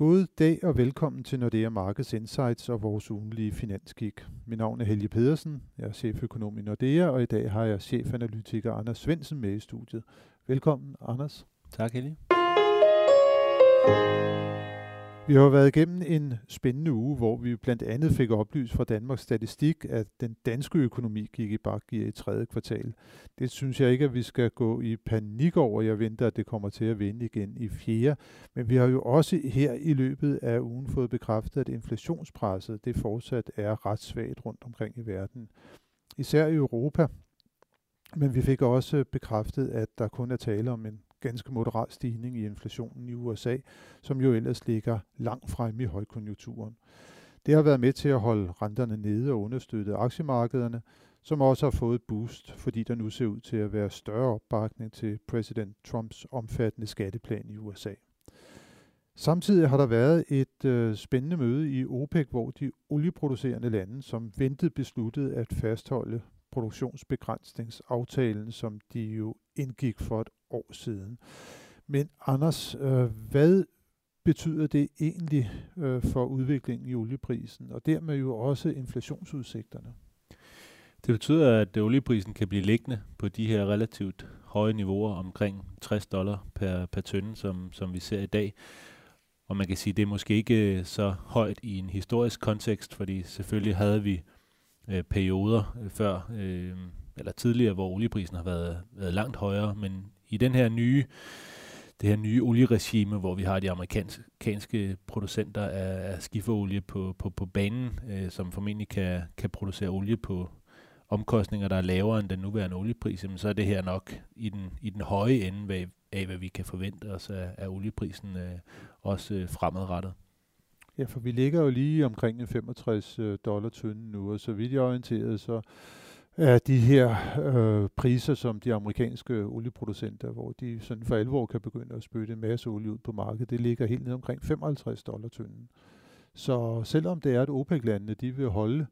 God dag og velkommen til Nordea Markets Insights og vores ugenlige finanskig. Mit navn er Helge Pedersen, jeg er cheføkonom i Nordea, og i dag har jeg chefanalytiker Anders Svensen med i studiet. Velkommen, Anders. Tak, Helge. Vi har været igennem en spændende uge, hvor vi blandt andet fik oplyst fra Danmarks Statistik, at den danske økonomi gik i bakgear i eh, tredje kvartal. Det synes jeg ikke, at vi skal gå i panik over. Jeg venter, at det kommer til at vende igen i fjerde. Men vi har jo også her i løbet af ugen fået bekræftet, at inflationspresset det fortsat er ret svagt rundt omkring i verden. Især i Europa. Men vi fik også bekræftet, at der kun er tale om en ganske moderat stigning i inflationen i USA, som jo ellers ligger langt frem i højkonjunkturen. Det har været med til at holde renterne nede og understøtte aktiemarkederne, som også har fået boost, fordi der nu ser ud til at være større opbakning til præsident Trumps omfattende skatteplan i USA. Samtidig har der været et øh, spændende møde i OPEC, hvor de olieproducerende lande, som ventede besluttede at fastholde produktionsbegrænsningsaftalen, som de jo indgik for et år siden. Men Anders, øh, hvad betyder det egentlig øh, for udviklingen i olieprisen, og dermed jo også inflationsudsigterne? Det betyder, at olieprisen kan blive liggende på de her relativt høje niveauer omkring 60 dollar per, per tønde, som, som vi ser i dag. Og man kan sige, at det er måske ikke øh, så højt i en historisk kontekst, fordi selvfølgelig havde vi øh, perioder øh, før, øh, eller tidligere, hvor olieprisen har været, været langt højere, men i den her nye det her nye olieregime, hvor vi har de amerikanske producenter af, af skiferolie på, på, på banen, øh, som formentlig kan, kan producere olie på omkostninger, der er lavere end den nuværende oliepris, jamen, så er det her nok i den, i den høje ende af, af, hvad vi kan forvente os af, af olieprisen, øh, også øh, fremadrettet. Ja, for vi ligger jo lige omkring en 65 øh, dollar tynde nu, og så vidt jeg orienteret, så er de her øh, priser, som de amerikanske olieproducenter, hvor de sådan for alvor kan begynde at spytte en masse olie ud på markedet, det ligger helt ned omkring 55 dollar tynden. Så selvom det er, at OPEC-landene de vil holde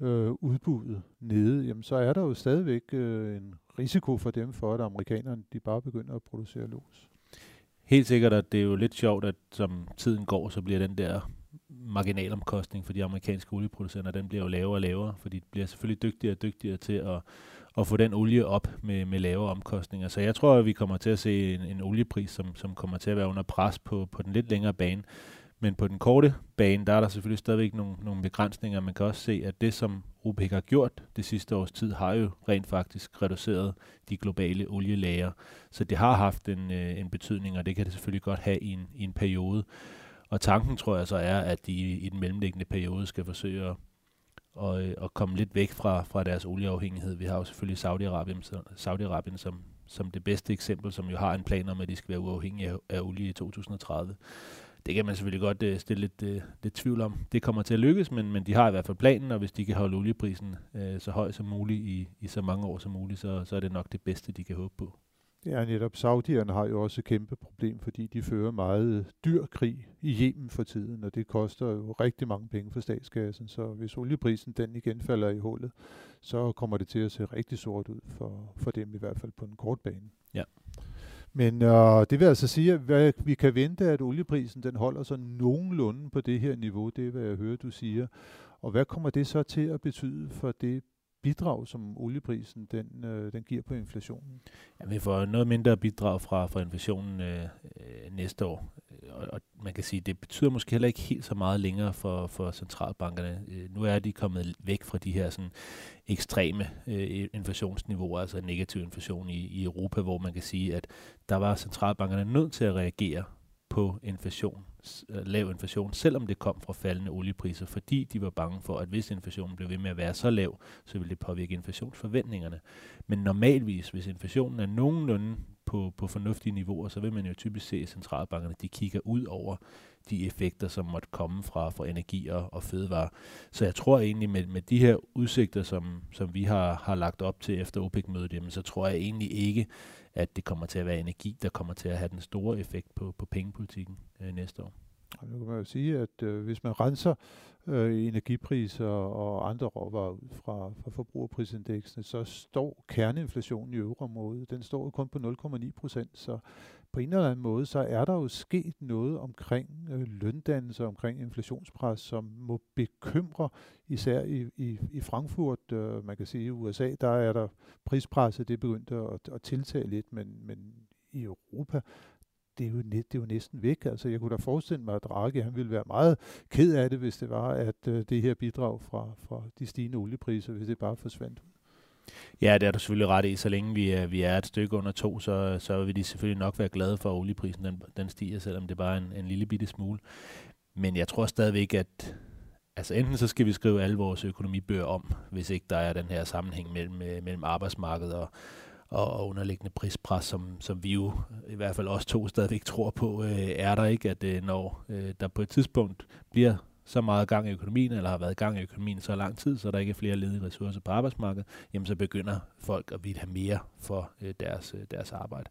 øh, udbuddet nede, jamen så er der jo stadigvæk øh, en risiko for dem for, at amerikanerne de bare begynder at producere lås. Helt sikkert, at det er jo lidt sjovt, at som tiden går, så bliver den der marginalomkostning for de amerikanske olieproducenter, den bliver jo lavere og lavere, fordi de bliver selvfølgelig dygtigere og dygtigere til at, at få den olie op med, med lavere omkostninger. Så jeg tror, at vi kommer til at se en, en oliepris, som, som kommer til at være under pres på, på den lidt længere bane. Men på den korte bane, der er der selvfølgelig stadigvæk nogle, nogle begrænsninger. Man kan også se, at det, som OPEC har gjort det sidste års tid, har jo rent faktisk reduceret de globale olielager. Så det har haft en, øh, en betydning, og det kan det selvfølgelig godt have i en, i en periode. Og tanken tror jeg så er, at de i den mellemliggende periode skal forsøge at, og, øh, at komme lidt væk fra, fra deres olieafhængighed. Vi har jo selvfølgelig Saudi-Arabien, Saudi-Arabien som, som det bedste eksempel, som jo har en plan om, at de skal være uafhængige af, af olie i 2030. Det kan man selvfølgelig godt uh, stille lidt, uh, lidt tvivl om. Det kommer til at lykkes, men, men de har i hvert fald planen, og hvis de kan holde olieprisen uh, så høj som muligt i, i så mange år som muligt, så, så er det nok det bedste, de kan håbe på. Ja, netop Saudierne har jo også et kæmpe problem, fordi de fører meget dyr krig i Yemen for tiden, og det koster jo rigtig mange penge for statskassen. Så hvis olieprisen den igen falder i hullet, så kommer det til at se rigtig sort ud for, for dem i hvert fald på den korte bane. Ja. Men øh, det vil altså sige, at hvad, vi kan vente, at olieprisen den holder sig nogenlunde på det her niveau. Det er, hvad jeg hører, du siger. Og hvad kommer det så til at betyde for det bidrag, som olieprisen den, øh, den giver på inflationen? Ja, vi får noget mindre bidrag fra, fra inflationen øh, øh, næste år. Og, og man kan sige, det betyder måske heller ikke helt så meget længere for, for centralbankerne. Øh, nu er de kommet væk fra de her sådan, ekstreme øh, inflationsniveauer, altså negativ inflation i, i Europa, hvor man kan sige, at der var centralbankerne nødt til at reagere på inflation, øh, lav inflation, selvom det kom fra faldende oliepriser, fordi de var bange for, at hvis inflationen blev ved med at være så lav, så ville det påvirke inflationsforventningerne. Men normalvis, hvis inflationen er nogenlunde på, på fornuftige niveauer, så vil man jo typisk se, at centralbankerne de kigger ud over de effekter, som måtte komme fra, fra energi og, og fødevare. Så jeg tror egentlig, med, med de her udsigter, som, som vi har, har lagt op til efter OPEC-mødet, jamen, så tror jeg egentlig ikke, at det kommer til at være energi, der kommer til at have den store effekt på, på pengepolitikken øh, næste år. Nu kan man jo sige, at øh, hvis man renser øh, energipriser og andre råvarer ud fra, fra forbrugerprisindeksene, så står kerneinflationen i euroområdet, den står jo kun på 0,9 procent, så på en eller anden måde, så er der jo sket noget omkring øh, løndannelse, omkring inflationspres, som må bekymre, især i, i, i Frankfurt, øh, man kan sige i USA, der er der prispresset, det begyndte at, at tiltage lidt, men, men i Europa, det er, jo, det er jo næsten væk. Altså, jeg kunne da forestille mig, at Draghi han ville være meget ked af det, hvis det var, at øh, det her bidrag fra, fra de stigende oliepriser, hvis det bare forsvandt ud. Ja, det er du selvfølgelig ret i. Så længe vi er, vi er et stykke under to, så, så vil de selvfølgelig nok være glade for, at olieprisen den, den stiger, selvom det bare er en, en lille bitte smule. Men jeg tror stadigvæk, at altså enten så skal vi skrive alle vores økonomibøger om, hvis ikke der er den her sammenhæng mellem, øh, mellem arbejdsmarkedet og, og underliggende prispres, som, som vi jo i hvert fald også to stadigvæk tror på, øh, er der ikke, at øh, når øh, der på et tidspunkt bliver så meget gang i økonomien, eller har været gang i økonomien så lang tid, så der ikke er flere ledige ressourcer på arbejdsmarkedet, jamen så begynder folk at ville have mere for øh, deres, øh, deres arbejde.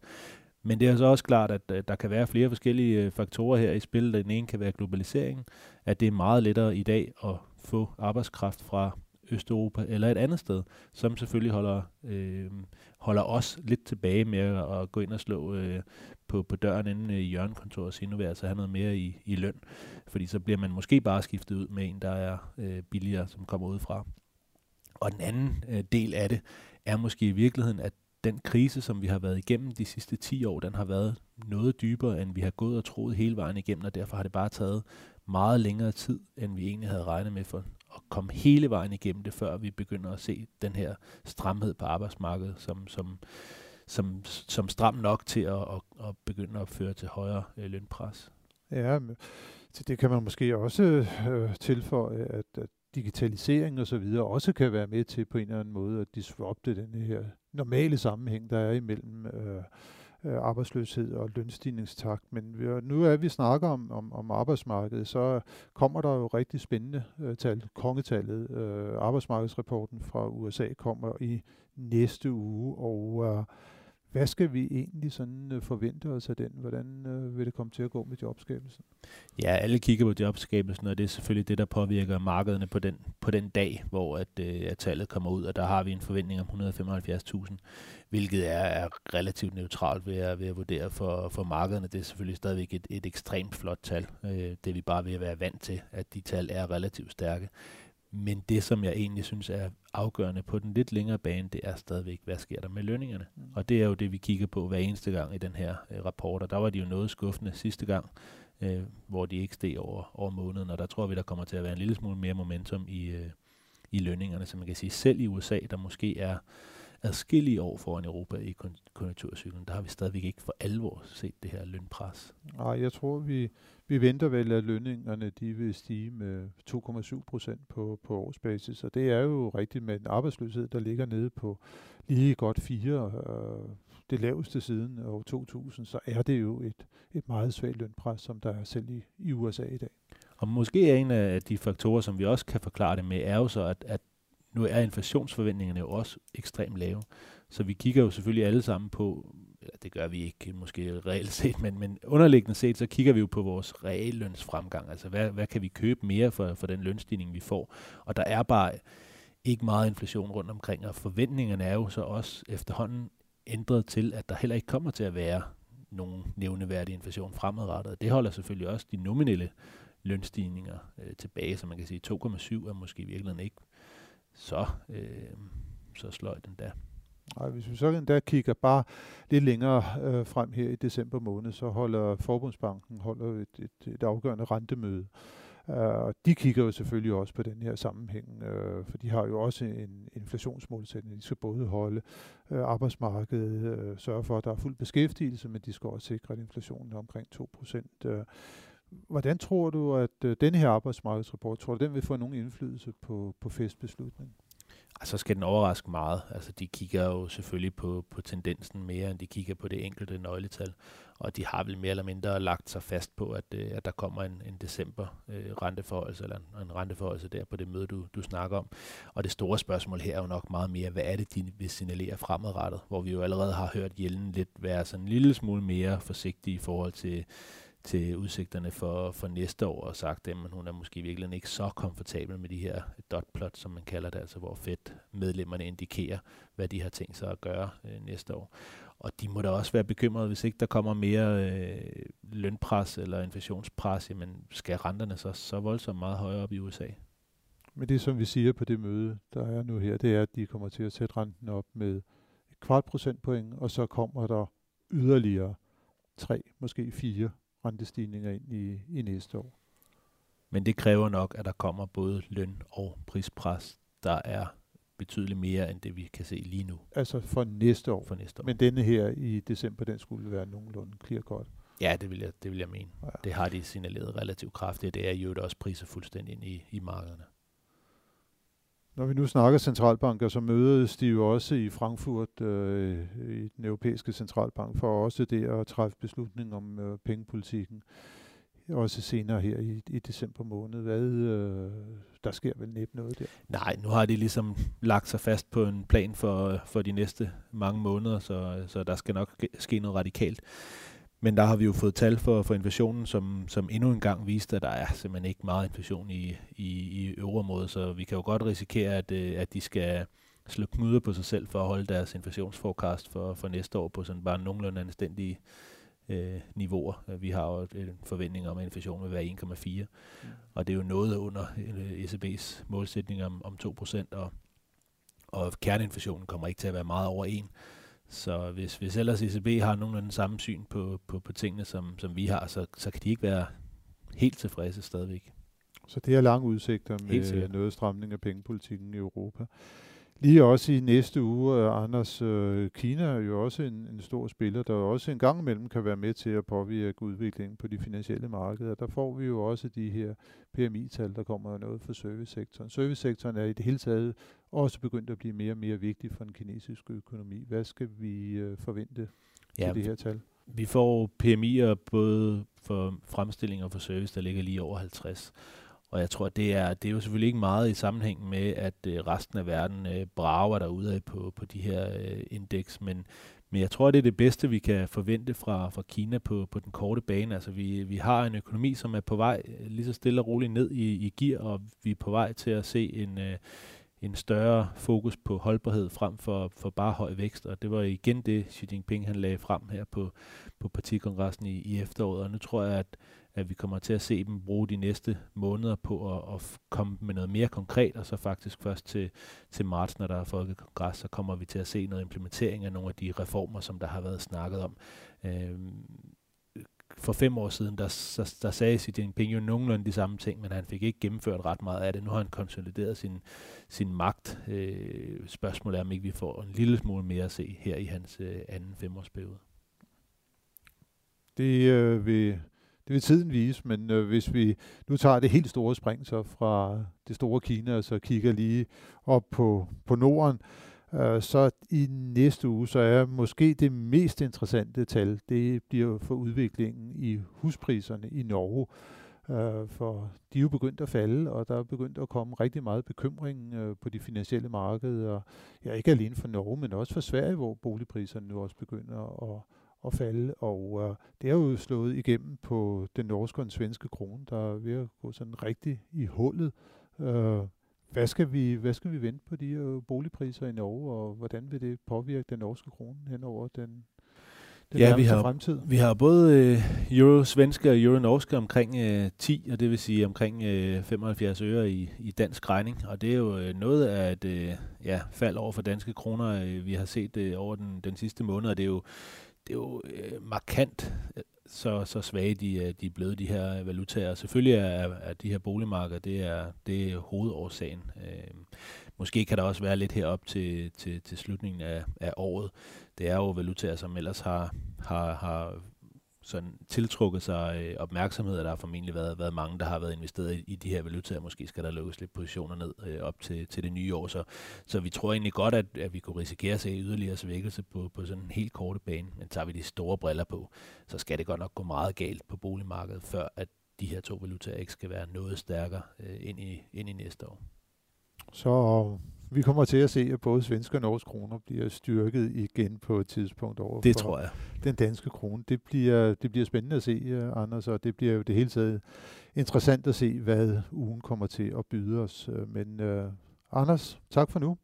Men det er så også klart, at øh, der kan være flere forskellige øh, faktorer her i spil. Den ene kan være globaliseringen, at det er meget lettere i dag at få arbejdskraft fra Østeuropa eller et andet sted, som selvfølgelig holder, øh, holder os lidt tilbage med at gå ind og slå øh, på, på døren inde i hjørnekontoret og sige, nu vil jeg altså have noget mere i, i løn. Fordi så bliver man måske bare skiftet ud med en, der er øh, billigere, som kommer udefra. Og den anden øh, del af det er måske i virkeligheden, at den krise, som vi har været igennem de sidste 10 år, den har været noget dybere, end vi har gået og troet hele vejen igennem, og derfor har det bare taget meget længere tid, end vi egentlig havde regnet med for at komme hele vejen igennem det, før vi begynder at se den her stramhed på arbejdsmarkedet, som, som, som, som stram nok til at, at, at begynde at føre til højere øh, lønpres. Ja, til det kan man måske også øh, tilføje, at, at digitalisering og så videre også kan være med til på en eller anden måde at disrupte den her normale sammenhæng, der er imellem øh, øh, arbejdsløshed og lønstigningstakt. Men vi, nu er vi snakker om, om, om arbejdsmarkedet, så kommer der jo rigtig spændende øh, tal. Kongetallet, øh, arbejdsmarkedsrapporten fra USA kommer i næste uge, og øh, hvad skal vi egentlig sådan øh, forvente os af den? Hvordan øh, vil det komme til at gå med jobskabelsen? Ja, alle kigger på jobskabelsen, og det er selvfølgelig det, der påvirker markederne på den, på den dag, hvor at, øh, at tallet kommer ud, og der har vi en forventning om 175.000, hvilket er, er relativt neutralt ved at, ved at vurdere for, for markederne. Det er selvfølgelig stadigvæk et, et ekstremt flot tal. Øh, det er vi bare ved at være vant til, at de tal er relativt stærke. Men det, som jeg egentlig synes er afgørende på den lidt længere bane, det er stadigvæk, hvad sker der med lønningerne? Mm. Og det er jo det, vi kigger på hver eneste gang i den her øh, rapport. Og der var de jo noget skuffende sidste gang, øh, hvor de ikke steg over, over måneden. Og der tror vi, der kommer til at være en lille smule mere momentum i, øh, i lønningerne. Så man kan sige, selv i USA, der måske er adskillige år foran Europa i konjunkturcyklen, der har vi stadigvæk ikke for alvor set det her lønpres. Nej, jeg tror, vi, vi venter vel, at lønningerne de vil stige med 2,7 procent på, på årsbasis, og det er jo rigtigt med en arbejdsløshed, der ligger nede på lige godt 4, øh, det laveste siden år 2000, så er det jo et, et meget svagt lønpres, som der er selv i, i USA i dag. Og måske er en af de faktorer, som vi også kan forklare det med, er jo så, at, at nu er inflationsforventningerne jo også ekstremt lave. Så vi kigger jo selvfølgelig alle sammen på, eller det gør vi ikke måske reelt set, men, men underliggende set, så kigger vi jo på vores reallønsfremgang. Altså hvad, hvad kan vi købe mere for, for den lønstigning, vi får? Og der er bare ikke meget inflation rundt omkring, og forventningerne er jo så også efterhånden ændret til, at der heller ikke kommer til at være nogen nævneværdig inflation fremadrettet. Det holder selvfølgelig også de nominelle lønstigninger øh, tilbage, så man kan sige 2,7 er måske i virkeligheden ikke så, øh, så sløj den der. Nej, hvis vi så endda kigger bare lidt længere øh, frem her i december måned, så holder Forbundsbanken holder et, et, et afgørende rentemøde. Uh, de kigger jo selvfølgelig også på den her sammenhæng, uh, for de har jo også en inflationsmålsætning. De skal både holde uh, arbejdsmarkedet, uh, sørge for, at der er fuld beskæftigelse, men de skal også sikre, at inflationen er omkring 2%. Uh, hvordan tror du, at øh, den denne her arbejdsmarkedsrapport, tror du, den vil få nogen indflydelse på, på festbeslutningen? Altså, så skal den overraske meget. Altså, de kigger jo selvfølgelig på, på tendensen mere, end de kigger på det enkelte nøgletal. Og de har vel mere eller mindre lagt sig fast på, at, øh, at der kommer en, en december øh, renteforholdelse, eller en, en renteforholdelse der på det møde, du, du snakker om. Og det store spørgsmål her er jo nok meget mere, hvad er det, de vil signalere fremadrettet? Hvor vi jo allerede har hørt Jellen lidt være sådan en lille smule mere forsigtig i forhold til til udsigterne for, for næste år og sagt, at hun er måske virkelig ikke så komfortabel med de her dot som man kalder det, altså hvor fedt medlemmerne indikerer, hvad de har tænkt sig at gøre øh, næste år. Og de må da også være bekymrede, hvis ikke der kommer mere øh, lønpres eller inflationspres, men skal renterne så, så voldsomt meget højere op i USA? Men det, som vi siger på det møde, der er nu her, det er, at de kommer til at sætte renten op med et kvart procentpoint, og så kommer der yderligere tre, måske fire rentestigninger ind i, i næste år. Men det kræver nok, at der kommer både løn- og prispres, der er betydeligt mere end det, vi kan se lige nu. Altså for næste år? For næste år. Men denne her i december, den skulle være nogenlunde clear godt? Ja, det vil jeg, det vil jeg mene. Ja. Det har de signaleret relativt kraftigt. Det er jo også priser fuldstændig ind i, i markederne. Når vi nu snakker centralbanker, så mødes de jo også i Frankfurt øh, i den europæiske centralbank for også det at træffe beslutning om øh, pengepolitikken. Også senere her i, i december måned. Hvad, øh, der sker vel næppe noget der? Nej, nu har de ligesom lagt sig fast på en plan for, øh, for de næste mange måneder, så, øh, så der skal nok ske noget radikalt. Men der har vi jo fået tal for, for inflationen, som, som endnu en gang viste, at der er simpelthen ikke meget inflation i, i, i øvreområdet, så vi kan jo godt risikere, at, øh, at de skal slå knuder på sig selv for at holde deres inflationsforecast for, for næste år på sådan bare nogenlunde anstændige øh, niveauer. Vi har jo en forventning om, at inflationen vil være 1,4, mm. og det er jo noget under øh, ECB's målsætning om, om 2%, og, og kerneinflationen kommer ikke til at være meget over 1. Så hvis, hvis ellers ECB har nogenlunde samme syn på, på, på tingene, som, som vi har, så, så kan de ikke være helt tilfredse stadigvæk. Så det er lange udsigter med noget stramning af pengepolitikken i Europa. Lige også i næste uge, uh, Anders, uh, Kina er jo også en, en stor spiller, der også en gang imellem kan være med til at påvirke udviklingen på de finansielle markeder. Der får vi jo også de her PMI-tal, der kommer noget for servicesektoren. Servicesektoren er i det hele taget også begyndt at blive mere og mere vigtig for den kinesiske økonomi. Hvad skal vi uh, forvente ja, til det her tal? Vi får PMI'er både for fremstilling og for service, der ligger lige over 50. Og jeg tror, det er, det er jo selvfølgelig ikke meget i sammenhæng med, at øh, resten af verden øh, brager derude på, på de her øh, indeks, men, men jeg tror, det er det bedste, vi kan forvente fra, fra Kina på, på den korte bane. Altså, vi, vi har en økonomi, som er på vej øh, lige så stille og roligt ned i, i gear, og vi er på vej til at se en, øh, en større fokus på holdbarhed frem for, for bare høj vækst. Og det var igen det, Xi Jinping han lagde frem her på, på partikongressen i, i efteråret. Og nu tror jeg, at at vi kommer til at se dem bruge de næste måneder på at, at komme med noget mere konkret, og så faktisk først til, til marts, når der er folkekongres, så kommer vi til at se noget implementering af nogle af de reformer, som der har været snakket om. Øh, for fem år siden, der, der, der sagde Xi Jinping jo nogenlunde de samme ting, men han fik ikke gennemført ret meget af det. Nu har han konsolideret sin, sin magt. Øh, spørgsmålet er, om ikke vi får en lille smule mere at se her i hans øh, anden femårsperiode. Det øh, vil det vil tiden vise, men øh, hvis vi nu tager det helt store spring så fra det store Kina, og så kigger lige op på, på Norden, øh, så i næste uge, så er måske det mest interessante tal, det bliver for udviklingen i huspriserne i Norge. Øh, for de er jo begyndt at falde, og der er begyndt at komme rigtig meget bekymring øh, på de finansielle markeder. Ja, ikke alene for Norge, men også for Sverige, hvor boligpriserne nu også begynder at at falde, og øh, det er jo slået igennem på den norske og den svenske krone, der er ved at gå sådan rigtig i hullet. Øh, hvad skal vi, hvad skal vi vente på de øh, boligpriser i Norge, og hvordan vil det påvirke den norske krone hen over den, den ja, vi har, fremtid? Vi har både øh, euro-svenske og euro-norske omkring øh, 10, og det vil sige omkring øh, 75 øre i, i dansk regning, og det er jo øh, noget af et øh, ja, fald over for danske kroner, øh, vi har set øh, over den, den sidste måned, og det er jo det er jo øh, markant, øh, så, så svage de, øh, de er blevet, de her valutaer. Selvfølgelig er, er de her boligmarkeder, det er, det er hovedårsagen. Øh, måske kan der også være lidt herop til, til, til slutningen af, af året. Det er jo valutaer, som ellers har, har, har sådan tiltrukket sig øh, opmærksomhed, og der har formentlig været, været mange, der har været investeret i, i de her valutaer. Måske skal der lukkes lidt positioner ned øh, op til, til det nye år. Så, så vi tror egentlig godt, at, at vi kunne risikere at se yderligere svækkelse på, på sådan en helt korte bane. Men tager vi de store briller på, så skal det godt nok gå meget galt på boligmarkedet, før at de her to valutaer ikke skal være noget stærkere øh, ind, i, ind i næste år. Så vi kommer til at se, at både svenske og norske kroner bliver styrket igen på et tidspunkt over Det tror jeg. den danske krone. Det bliver, det bliver spændende at se, uh, Anders, og det bliver jo det hele taget interessant at se, hvad ugen kommer til at byde os. Uh, men uh, Anders, tak for nu,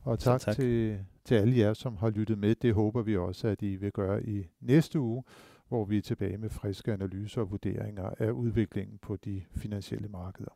og tak, tak. Til, til alle jer, som har lyttet med. Det håber vi også, at I vil gøre i næste uge, hvor vi er tilbage med friske analyser og vurderinger af udviklingen på de finansielle markeder.